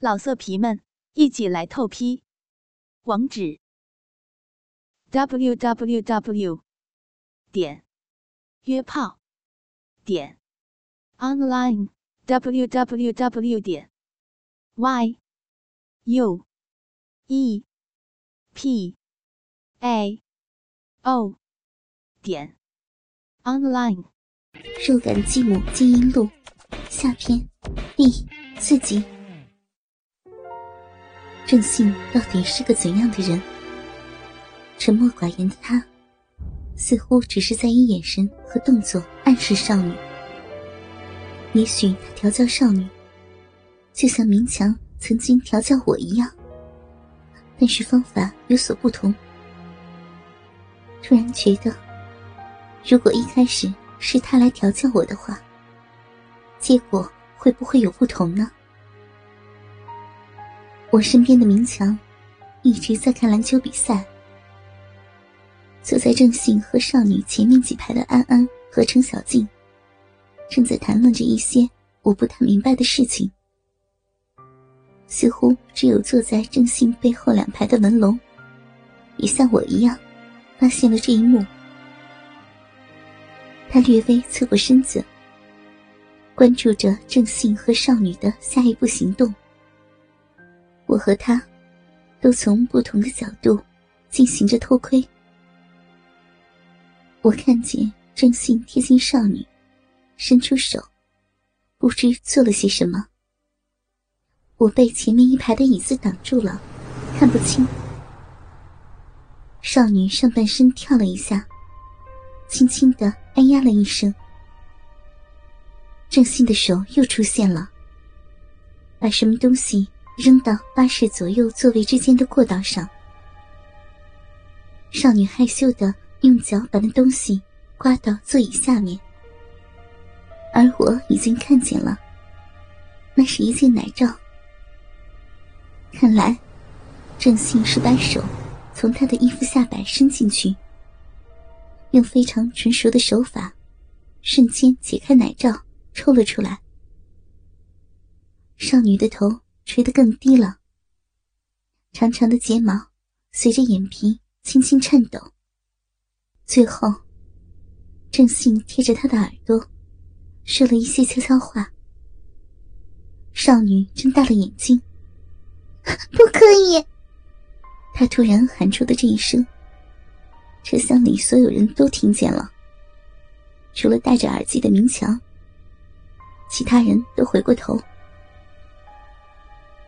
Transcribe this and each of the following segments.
老色皮们，一起来透批！网址：w w w 点约炮点 online w w w 点 y u e p a o 点 online。肉感继母基因录下篇第四集。郑信到底是个怎样的人？沉默寡言的他，似乎只是在以眼神和动作暗示少女。也许他调教少女，就像明强曾经调教我一样，但是方法有所不同。突然觉得，如果一开始是他来调教我的话，结果会不会有不同呢？我身边的明强一直在看篮球比赛，坐在郑信和少女前面几排的安安和程小静，正在谈论着一些我不太明白的事情。似乎只有坐在郑信背后两排的文龙，也像我一样，发现了这一幕。他略微侧过身子，关注着郑信和少女的下一步行动。我和他，都从不同的角度进行着偷窥。我看见郑信贴近少女，伸出手，不知做了些什么。我被前面一排的椅子挡住了，看不清。少女上半身跳了一下，轻轻的哎呀了一声。郑信的手又出现了，把什么东西。扔到巴士左右座位之间的过道上，少女害羞的用脚把那东西刮到座椅下面，而我已经看见了，那是一件奶罩。看来，郑信是把手从他的衣服下摆伸进去，用非常纯熟的手法，瞬间解开奶罩抽了出来。少女的头。垂得更低了，长长的睫毛随着眼皮轻轻颤抖。最后，郑信贴着他的耳朵说了一些悄悄话。少女睁大了眼睛，不可以！他突然喊出的这一声，车厢里所有人都听见了，除了戴着耳机的明强，其他人都回过头。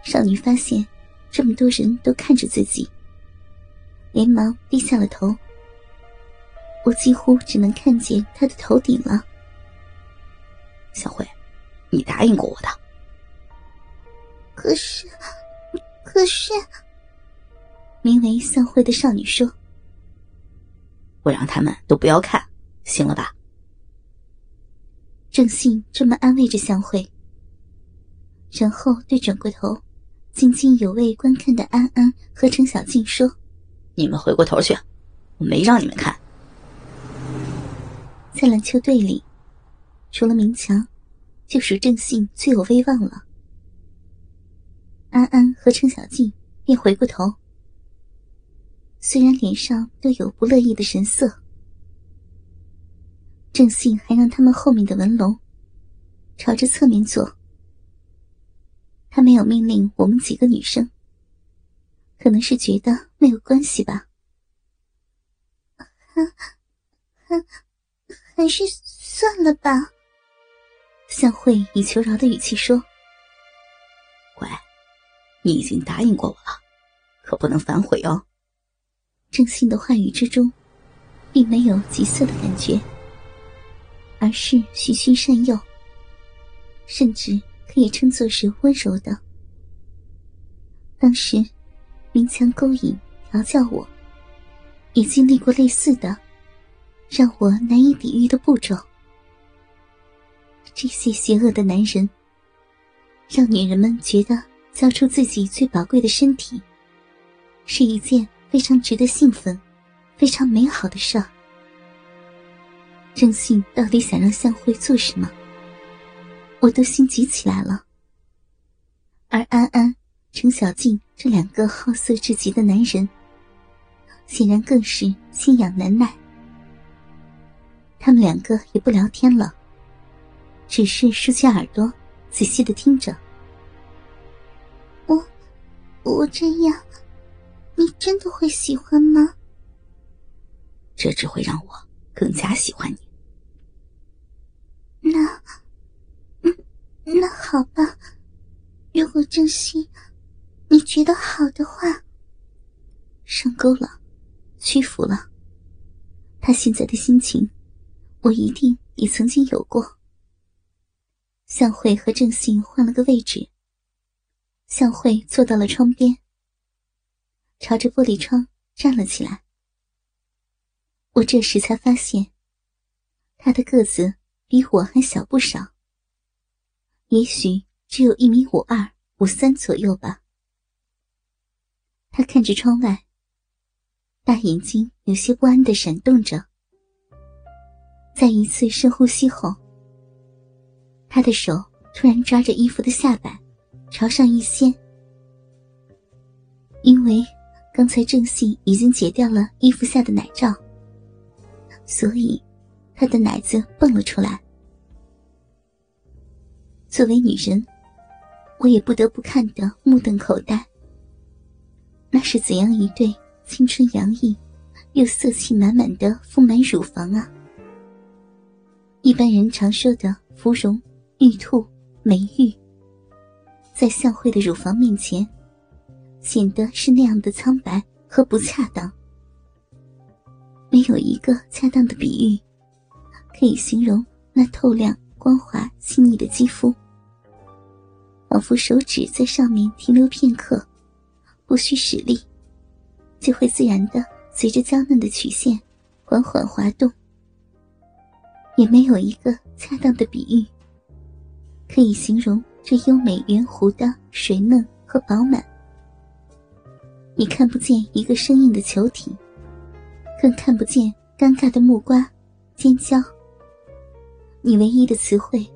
少女发现这么多人都看着自己，连忙低下了头。我几乎只能看见她的头顶了。小慧，你答应过我的。可是，可是，名为向慧的少女说：“我让他们都不要看，行了吧？”郑信这么安慰着向慧，然后对转过头。津津有味观看的安安和程小静说：“你们回过头去，我没让你们看。”在篮球队里，除了明强，就属郑信最有威望了。安安和程小静便回过头，虽然脸上都有不乐意的神色，郑信还让他们后面的文龙朝着侧面坐。他没有命令我们几个女生，可能是觉得没有关系吧。还还还是算了吧。向慧以求饶的语气说：“乖，你已经答应过我了，可不能反悔哦。”郑信的话语之中，并没有急色的感觉，而是循循善诱，甚至。可以称作是温柔的。当时，明强勾引、调教我，也经历过类似的，让我难以抵御的步骤。这些邪恶的男人，让女人们觉得交出自己最宝贵的身体，是一件非常值得兴奋、非常美好的事儿。郑信到底想让向辉做什么？我都心急起来了，而安安程小静这两个好色至极的男人，显然更是心痒难耐。他们两个也不聊天了，只是竖起耳朵，仔细的听着。我，我这样，你真的会喜欢吗？这只会让我更加喜欢你。那，嗯，那好吧。如果郑熙，你觉得好的话，上钩了，屈服了。他现在的心情，我一定也曾经有过。向慧和郑信换了个位置，向慧坐到了窗边，朝着玻璃窗站了起来。我这时才发现，他的个子比我还小不少，也许只有一米五二、五三左右吧。他看着窗外，大眼睛有些不安的闪动着。在一次深呼吸后，他的手突然抓着衣服的下摆，朝上一掀，因为刚才郑信已经解掉了衣服下的奶罩。所以，他的奶子蹦了出来。作为女人，我也不得不看得目瞪口呆。那是怎样一对青春洋溢又色气满满的丰满乳房啊！一般人常说的芙蓉、玉兔、美玉，在向慧的乳房面前，显得是那样的苍白和不恰当。没有一个恰当的比喻，可以形容那透亮、光滑、细腻的肌肤。仿佛手指在上面停留片刻，不需使力，就会自然的随着娇嫩的曲线缓缓滑动。也没有一个恰当的比喻，可以形容这优美圆弧的水嫩和饱满。你看不见一个生硬的球体。更看不见尴尬的木瓜、尖椒。你唯一的词汇，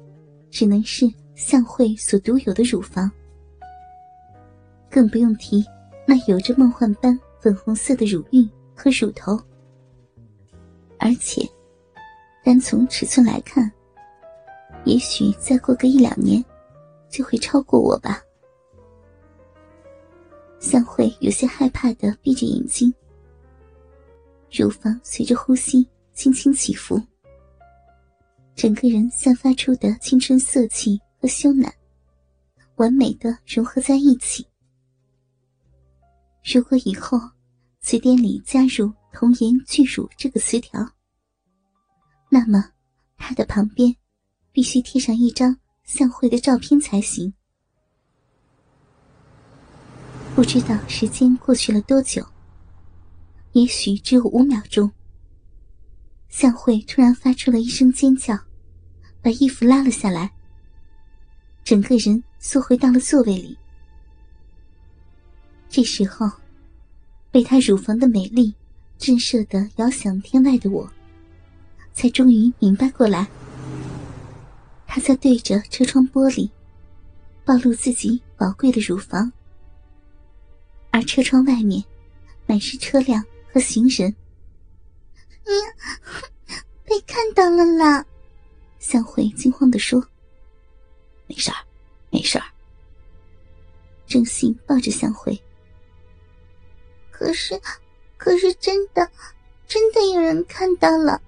只能是向慧所独有的乳房。更不用提那有着梦幻般粉红色的乳晕和乳头。而且，单从尺寸来看，也许再过个一两年，就会超过我吧。向慧有些害怕的闭着眼睛。乳房随着呼吸轻轻起伏，整个人散发出的青春色气和羞赧，完美的融合在一起。如果以后词典里加入“童颜巨乳”这个词条，那么它的旁边必须贴上一张向慧的照片才行。不知道时间过去了多久。也许只有五秒钟，向慧突然发出了一声尖叫，把衣服拉了下来，整个人缩回到了座位里。这时候，被她乳房的美丽震慑的遥想天外的我，才终于明白过来，她在对着车窗玻璃，暴露自己宝贵的乳房，而车窗外面满是车辆。和行人，被看到了啦！向回惊慌的说：“没事儿，没事儿。”郑信抱着向回，可是，可是真的，真的有人看到了，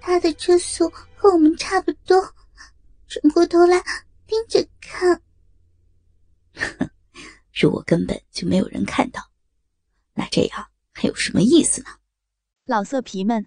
他的车速和我们差不多，转过头来盯着看。如果根本就没有人看到，那这样。还有什么意思呢？老色皮们，